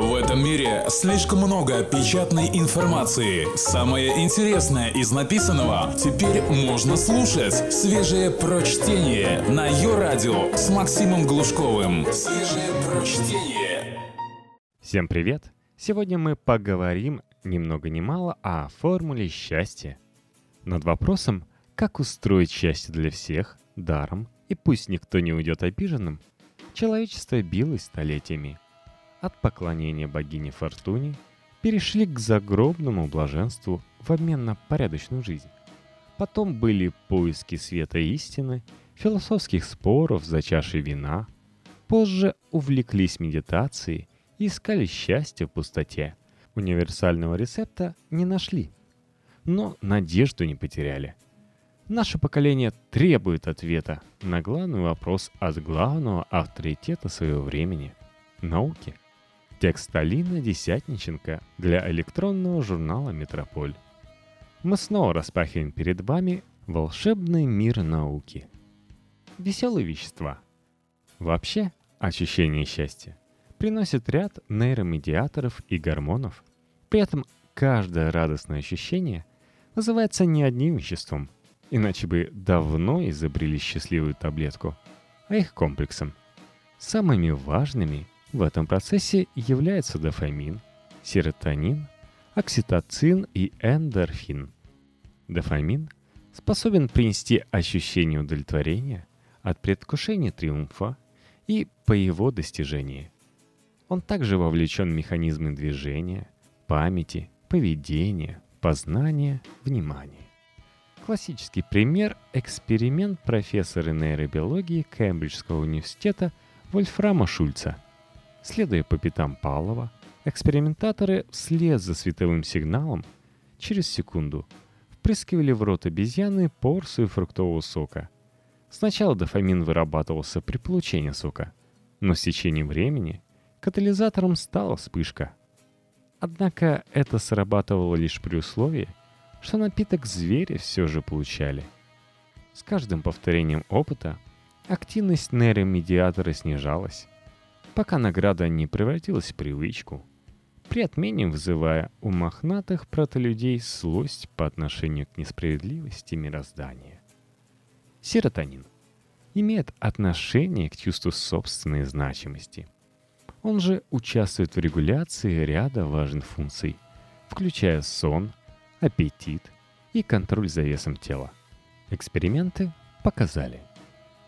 В этом мире слишком много печатной информации. Самое интересное из написанного теперь можно слушать. Свежее прочтение на ее радио с Максимом Глушковым. Свежее прочтение. Всем привет! Сегодня мы поговорим ни много ни мало о формуле счастья. Над вопросом, как устроить счастье для всех, даром, и пусть никто не уйдет обиженным, человечество билось столетиями – от поклонения богине Фортуне перешли к загробному блаженству в обмен на порядочную жизнь. Потом были поиски света истины, философских споров за чашей вина. Позже увлеклись медитацией и искали счастье в пустоте. Универсального рецепта не нашли, но надежду не потеряли. Наше поколение требует ответа на главный вопрос от главного авторитета своего времени – науки. Текст Алины Десятниченко для электронного журнала «Метрополь». Мы снова распахиваем перед вами волшебный мир науки. Веселые вещества. Вообще, ощущение счастья приносит ряд нейромедиаторов и гормонов. При этом каждое радостное ощущение называется не одним веществом, иначе бы давно изобрели счастливую таблетку, а их комплексом. Самыми важными в этом процессе являются дофамин, серотонин, окситоцин и эндорфин. Дофамин способен принести ощущение удовлетворения от предвкушения триумфа и по его достижении. Он также вовлечен в механизмы движения, памяти, поведения, познания, внимания. Классический пример – эксперимент профессора нейробиологии Кембриджского университета Вольфрама Шульца – Следуя по пятам Павлова, экспериментаторы вслед за световым сигналом через секунду впрыскивали в рот обезьяны порцию фруктового сока. Сначала дофамин вырабатывался при получении сока, но с течением времени катализатором стала вспышка. Однако это срабатывало лишь при условии, что напиток звери все же получали. С каждым повторением опыта активность нейромедиатора снижалась, пока награда не превратилась в привычку, при отмене вызывая у мохнатых протолюдей злость по отношению к несправедливости мироздания. Серотонин имеет отношение к чувству собственной значимости. Он же участвует в регуляции ряда важных функций, включая сон, аппетит и контроль за весом тела. Эксперименты показали,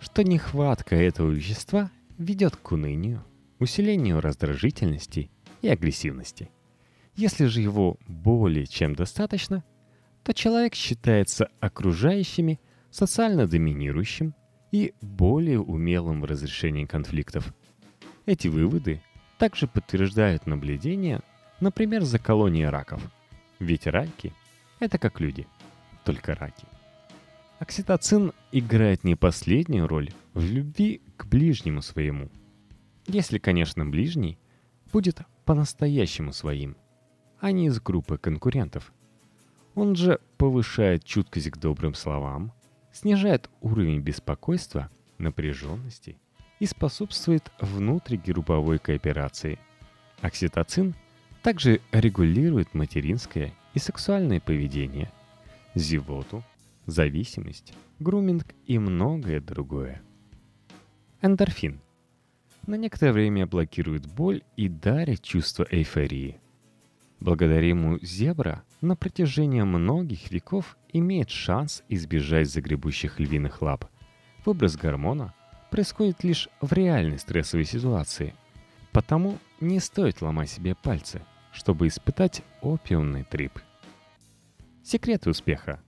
что нехватка этого вещества ведет к унынию, усилению раздражительности и агрессивности. Если же его более чем достаточно, то человек считается окружающими социально доминирующим и более умелым в разрешении конфликтов. Эти выводы также подтверждают наблюдения, например, за колонией раков. Ведь раки – это как люди, только раки. Окситоцин играет не последнюю роль в любви к ближнему своему – если, конечно, ближний будет по-настоящему своим, а не из группы конкурентов. Он же повышает чуткость к добрым словам, снижает уровень беспокойства, напряженности и способствует внутригрупповой кооперации. Окситоцин также регулирует материнское и сексуальное поведение, зевоту, зависимость, груминг и многое другое. Эндорфин – на некоторое время блокирует боль и дарит чувство эйфории. Благодаря ему зебра на протяжении многих веков имеет шанс избежать загребущих львиных лап. Выброс гормона происходит лишь в реальной стрессовой ситуации. Потому не стоит ломать себе пальцы, чтобы испытать опиумный трип. Секреты успеха.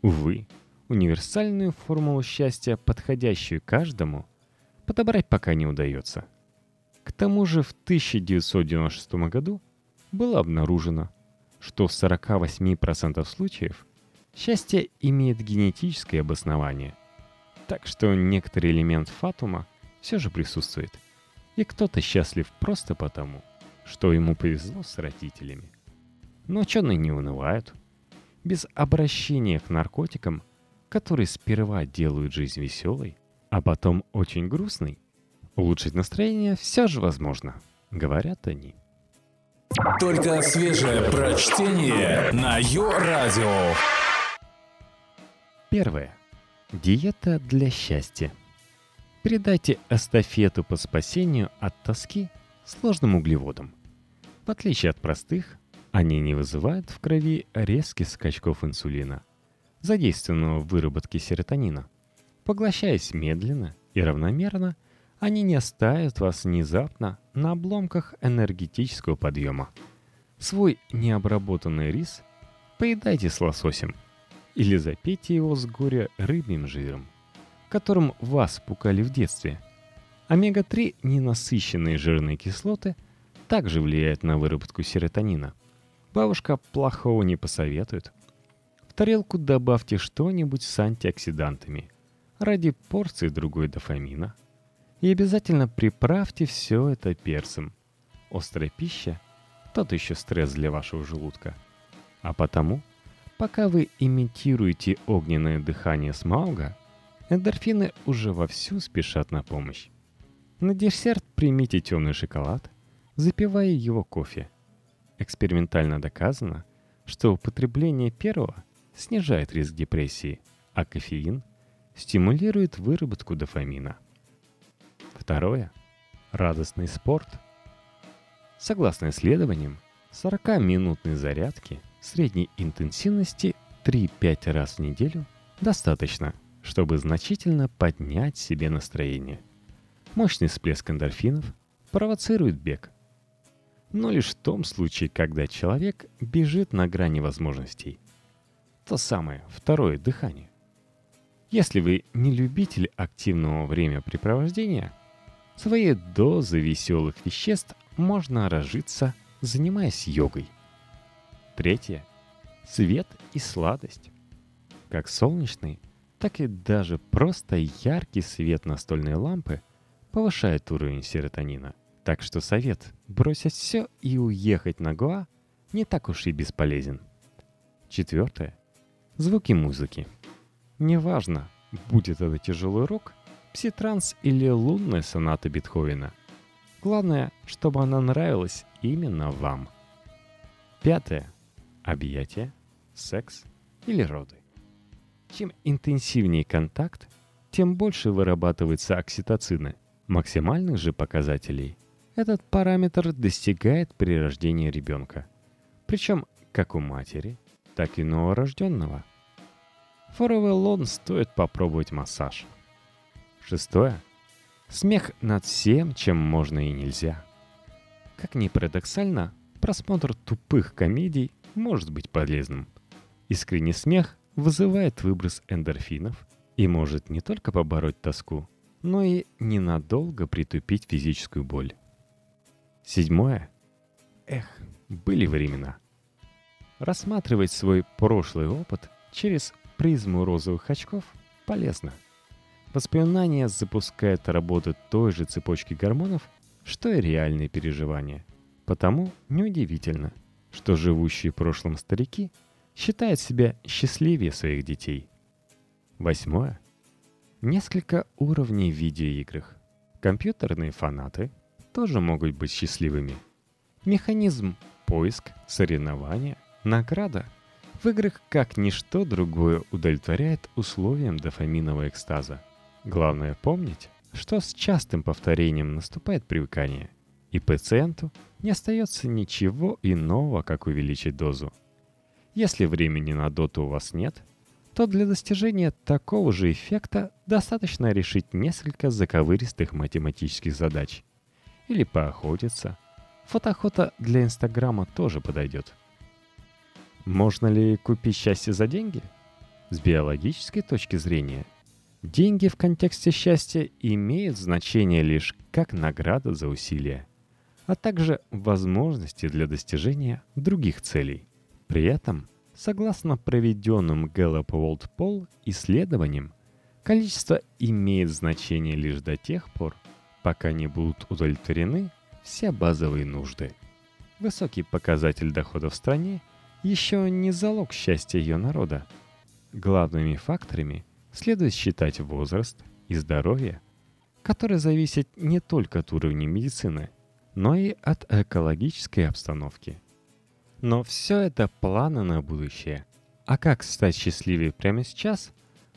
Увы, универсальную формулу счастья, подходящую каждому – подобрать пока не удается. К тому же в 1996 году было обнаружено, что в 48% случаев счастье имеет генетическое обоснование. Так что некоторый элемент фатума все же присутствует. И кто-то счастлив просто потому, что ему повезло с родителями. Но ученые не унывают. Без обращения к наркотикам, которые сперва делают жизнь веселой, а потом очень грустный, улучшить настроение все же возможно, говорят они. Только свежее прочтение на Йо-Радио. Первое. Диета для счастья. Передайте эстафету по спасению от тоски сложным углеводам. В отличие от простых, они не вызывают в крови резких скачков инсулина, задействованного в выработке серотонина. Поглощаясь медленно и равномерно, они не оставят вас внезапно на обломках энергетического подъема. Свой необработанный рис поедайте с лососем или запейте его с горя рыбьим жиром, которым вас пукали в детстве. Омега-3 ненасыщенные жирные кислоты также влияют на выработку серотонина. Бабушка плохого не посоветует. В тарелку добавьте что-нибудь с антиоксидантами ради порции другой дофамина. И обязательно приправьте все это перцем. Острая пища – тот еще стресс для вашего желудка. А потому, пока вы имитируете огненное дыхание смауга, эндорфины уже вовсю спешат на помощь. На десерт примите темный шоколад, запивая его кофе. Экспериментально доказано, что употребление первого снижает риск депрессии, а кофеин стимулирует выработку дофамина. Второе – радостный спорт. Согласно исследованиям, 40-минутной зарядки средней интенсивности 3-5 раз в неделю достаточно, чтобы значительно поднять себе настроение. Мощный всплеск эндорфинов провоцирует бег. Но лишь в том случае, когда человек бежит на грани возможностей. То самое второе дыхание. Если вы не любитель активного времяпрепровождения, своей дозы веселых веществ можно разжиться, занимаясь йогой. Третье. Свет и сладость. Как солнечный, так и даже просто яркий свет настольной лампы повышает уровень серотонина. Так что совет бросить все и уехать на Гоа не так уж и бесполезен. Четвертое. Звуки музыки. Неважно, будет это тяжелый рок, пситранс или лунная соната Бетховена. Главное, чтобы она нравилась именно вам. Пятое. Объятия, секс или роды. Чем интенсивнее контакт, тем больше вырабатывается окситоцина. Максимальных же показателей этот параметр достигает при рождении ребенка. Причем как у матери, так и новорожденного. Форовелон стоит попробовать массаж. Шестое. Смех над всем, чем можно и нельзя. Как ни парадоксально, просмотр тупых комедий может быть полезным. Искренний смех вызывает выброс эндорфинов и может не только побороть тоску, но и ненадолго притупить физическую боль. Седьмое. Эх, были времена. Рассматривать свой прошлый опыт через призму розовых очков полезно. Воспоминания запускают работу той же цепочки гормонов, что и реальные переживания. Потому неудивительно, что живущие в прошлом старики считают себя счастливее своих детей. Восьмое. Несколько уровней в видеоиграх. Компьютерные фанаты тоже могут быть счастливыми. Механизм поиск, соревнования, награда – в играх как ничто другое удовлетворяет условиям дофаминового экстаза. Главное помнить, что с частым повторением наступает привыкание, и пациенту не остается ничего иного, как увеличить дозу. Если времени на доту у вас нет, то для достижения такого же эффекта достаточно решить несколько заковыристых математических задач. Или поохотиться. Фотоохота для Инстаграма тоже подойдет. Можно ли купить счастье за деньги? С биологической точки зрения, деньги в контексте счастья имеют значение лишь как награда за усилия, а также возможности для достижения других целей. При этом, согласно проведенным Gallup World Poll исследованиям, количество имеет значение лишь до тех пор, пока не будут удовлетворены все базовые нужды. Высокий показатель дохода в стране – еще не залог счастья ее народа. Главными факторами следует считать возраст и здоровье, которые зависят не только от уровня медицины, но и от экологической обстановки. Но все это планы на будущее. А как стать счастливее прямо сейчас,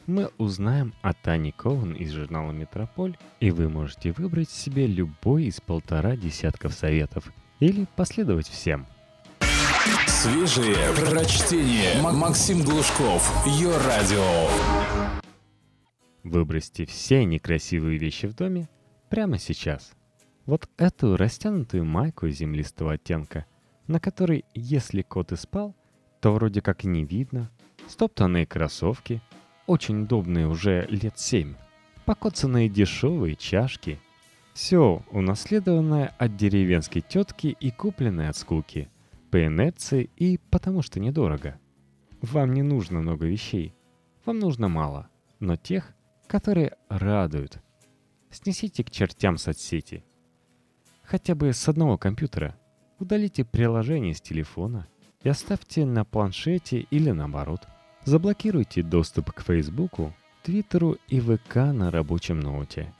мы узнаем от Тани Коун из журнала «Метрополь», и вы можете выбрать себе любой из полтора десятков советов или последовать всем. Свежие прочтение. Максим Глушков. Ее радио. Выбросьте все некрасивые вещи в доме прямо сейчас. Вот эту растянутую майку землистого оттенка, на которой, если кот и спал, то вроде как и не видно, стоптанные кроссовки, очень удобные уже лет семь, покоцанные дешевые чашки. Все унаследованное от деревенской тетки и купленное от скуки, по инерции и потому что недорого. Вам не нужно много вещей, вам нужно мало, но тех, которые радуют. Снесите к чертям соцсети. Хотя бы с одного компьютера. Удалите приложение с телефона и оставьте на планшете или наоборот. Заблокируйте доступ к Фейсбуку, Твиттеру и ВК на рабочем ноуте.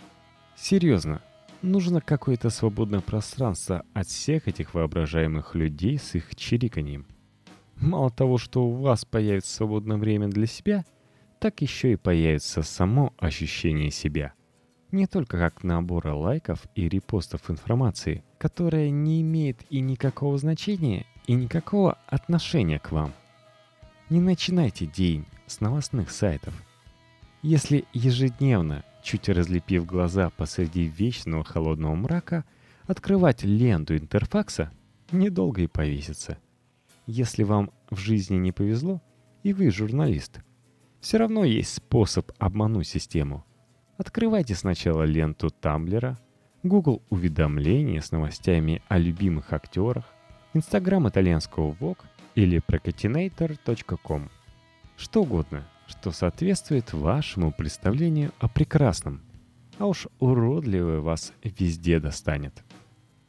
Серьезно, нужно какое-то свободное пространство от всех этих воображаемых людей с их чириканьем. Мало того, что у вас появится свободное время для себя – так еще и появится само ощущение себя. Не только как набора лайков и репостов информации, которая не имеет и никакого значения, и никакого отношения к вам. Не начинайте день с новостных сайтов. Если ежедневно, чуть разлепив глаза посреди вечного холодного мрака, открывать ленту интерфакса, недолго и повесится. Если вам в жизни не повезло, и вы журналист – все равно есть способ обмануть систему. Открывайте сначала ленту Тамблера, Google уведомления с новостями о любимых актерах, Instagram итальянского Vogue или procrastinator.com. Что угодно, что соответствует вашему представлению о прекрасном. А уж уродливое вас везде достанет.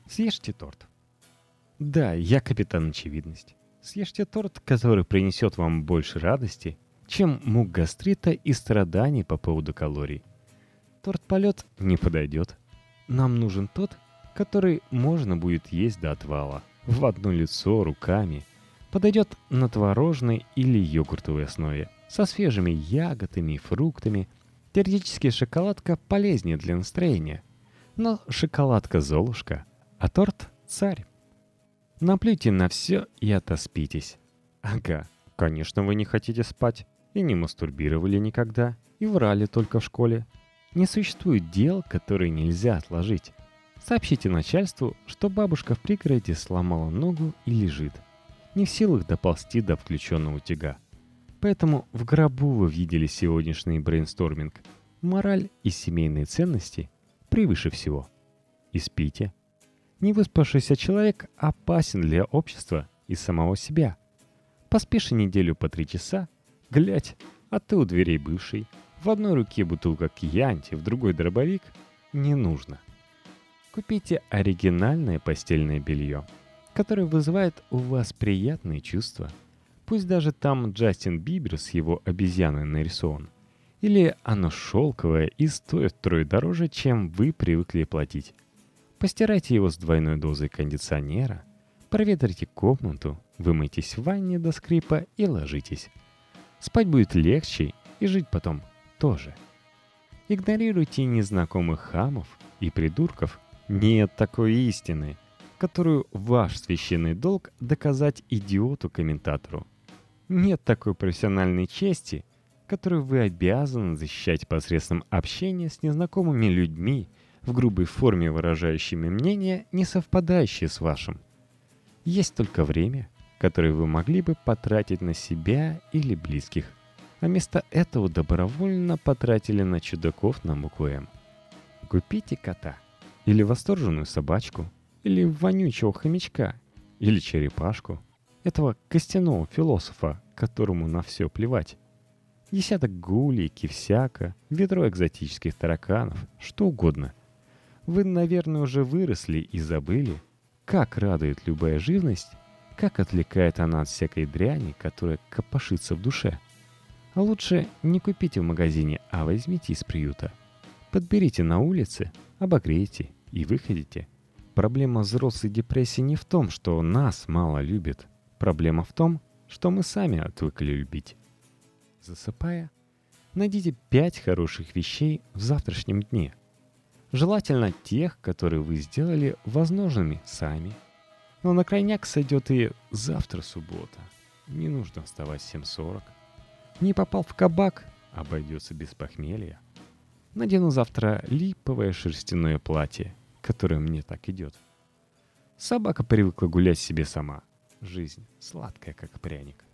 Съешьте торт. Да, я капитан очевидность. Съешьте торт, который принесет вам больше радости чем мук гастрита и страданий по поводу калорий. Торт-полет не подойдет. Нам нужен тот, который можно будет есть до отвала, в одно лицо, руками. Подойдет на творожной или йогуртовой основе, со свежими ягодами и фруктами. Теоретически шоколадка полезнее для настроения. Но шоколадка Золушка, а торт царь. Наплюйте на все и отоспитесь. Ага, конечно, вы не хотите спать и не мастурбировали никогда, и врали только в школе. Не существует дел, которые нельзя отложить. Сообщите начальству, что бабушка в пригороде сломала ногу и лежит. Не в силах доползти до включенного утюга. Поэтому в гробу вы видели сегодняшний брейнсторминг. Мораль и семейные ценности превыше всего. И спите. Невыспавшийся человек опасен для общества и самого себя. Поспеши неделю по три часа Глядь, а ты у дверей бывший. В одной руке бутылка кьянти, в другой дробовик. Не нужно. Купите оригинальное постельное белье, которое вызывает у вас приятные чувства. Пусть даже там Джастин Бибер с его обезьяной нарисован. Или оно шелковое и стоит трое дороже, чем вы привыкли платить. Постирайте его с двойной дозой кондиционера, проветрите комнату, вымойтесь в ванне до скрипа и ложитесь. Спать будет легче и жить потом тоже. Игнорируйте незнакомых хамов и придурков. Нет такой истины, которую ваш священный долг доказать идиоту-комментатору. Нет такой профессиональной чести, которую вы обязаны защищать посредством общения с незнакомыми людьми в грубой форме, выражающими мнение, не совпадающее с вашим. Есть только время, которые вы могли бы потратить на себя или близких, а вместо этого добровольно потратили на чудаков на букву «М». Купите кота, или восторженную собачку, или вонючего хомячка, или черепашку, этого костяного философа, которому на все плевать. Десяток гулей, кивсяка, ведро экзотических тараканов, что угодно. Вы, наверное, уже выросли и забыли, как радует любая живность как отвлекает она от всякой дряни, которая копошится в душе. А лучше не купите в магазине, а возьмите из приюта. Подберите на улице, обогрейте и выходите. проблема взрослой депрессии не в том, что нас мало любят. Проблема в том, что мы сами отвыкли любить. Засыпая, найдите пять хороших вещей в завтрашнем дне. Желательно тех, которые вы сделали возможными сами. Но на крайняк сойдет и завтра суббота. Не нужно вставать в 7.40. Не попал в кабак, обойдется без похмелья. Надену завтра липовое шерстяное платье, которое мне так идет. Собака привыкла гулять себе сама. Жизнь сладкая, как пряник.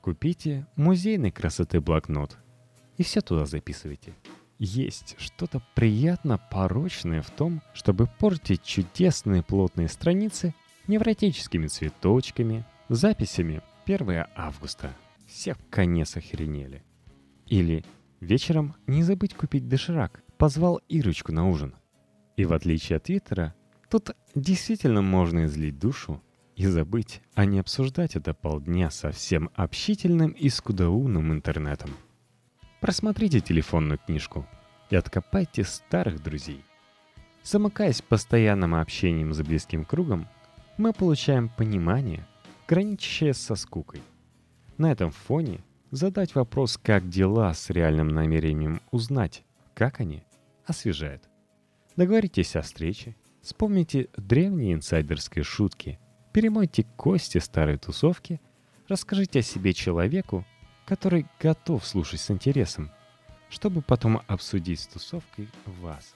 Купите музейной красоты блокнот и все туда записывайте. Есть что-то приятно порочное в том, чтобы портить чудесные плотные страницы невротическими цветочками, записями 1 августа. Все в конец охренели. Или вечером не забыть купить доширак. Позвал Ирочку на ужин. И в отличие от Твиттера, тут действительно можно излить душу и забыть, а не обсуждать это полдня со всем общительным и скудоумным интернетом. Просмотрите телефонную книжку и откопайте старых друзей. Замыкаясь постоянным общением за близким кругом, мы получаем понимание, граничащее со скукой. На этом фоне задать вопрос «как дела» с реальным намерением узнать, как они, освежает. Договоритесь о встрече, вспомните древние инсайдерские шутки – перемойте кости старой тусовки, расскажите о себе человеку, который готов слушать с интересом, чтобы потом обсудить с тусовкой вас.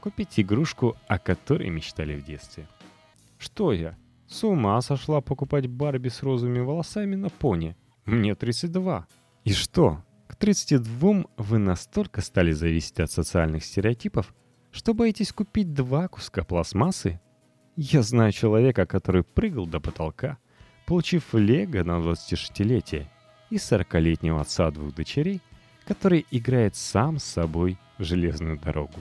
Купите игрушку, о которой мечтали в детстве. Что я? С ума сошла покупать Барби с розовыми волосами на пони. Мне 32. И что? К 32 вы настолько стали зависеть от социальных стереотипов, что боитесь купить два куска пластмассы я знаю человека, который прыгал до потолка, получив лего на 26-летие, и 40-летнего отца двух дочерей, который играет сам с собой в железную дорогу.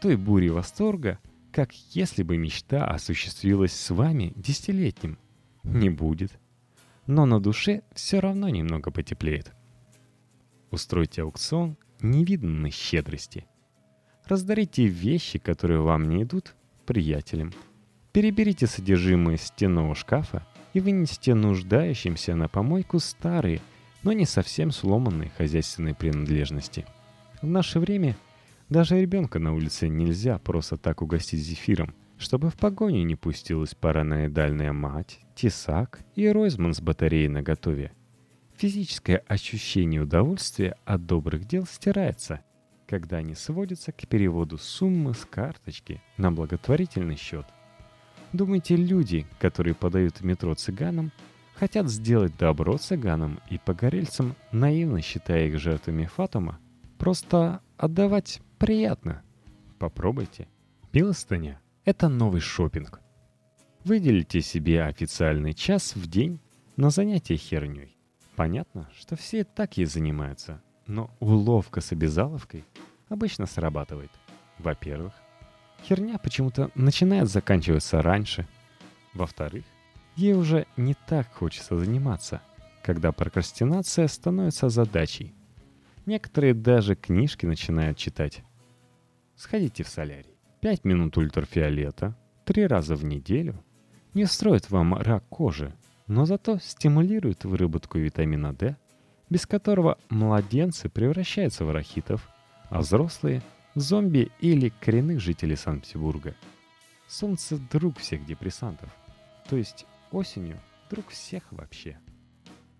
Той бури восторга, как если бы мечта осуществилась с вами десятилетним, не будет. Но на душе все равно немного потеплеет. Устройте аукцион невиданной щедрости. Раздарите вещи, которые вам не идут, приятелям – Переберите содержимое стенного шкафа и вынесите нуждающимся на помойку старые, но не совсем сломанные хозяйственные принадлежности. В наше время даже ребенка на улице нельзя просто так угостить зефиром, чтобы в погоню не пустилась параноидальная мать, тесак и Ройзман с батареей наготове. Физическое ощущение удовольствия от добрых дел стирается, когда они сводятся к переводу суммы с карточки на благотворительный счет. Думаете, люди, которые подают метро цыганам, хотят сделать добро цыганам и погорельцам, наивно считая их жертвами Фатума? Просто отдавать приятно. Попробуйте. Милостыня – это новый шопинг. Выделите себе официальный час в день на занятие херней. Понятно, что все так ей занимаются, но уловка с обязаловкой обычно срабатывает. Во-первых, Херня почему-то начинает заканчиваться раньше. Во-вторых, ей уже не так хочется заниматься, когда прокрастинация становится задачей. Некоторые даже книжки начинают читать. Сходите в солярий. Пять минут ультрафиолета, три раза в неделю. Не строит вам рак кожи, но зато стимулирует выработку витамина D, без которого младенцы превращаются в рахитов, а взрослые – зомби или коренных жителей Санкт-Петербурга. Солнце – друг всех депрессантов. То есть осенью – друг всех вообще.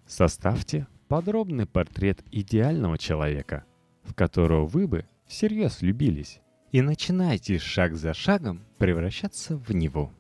Составьте подробный портрет идеального человека, в которого вы бы всерьез влюбились, и начинайте шаг за шагом превращаться в него.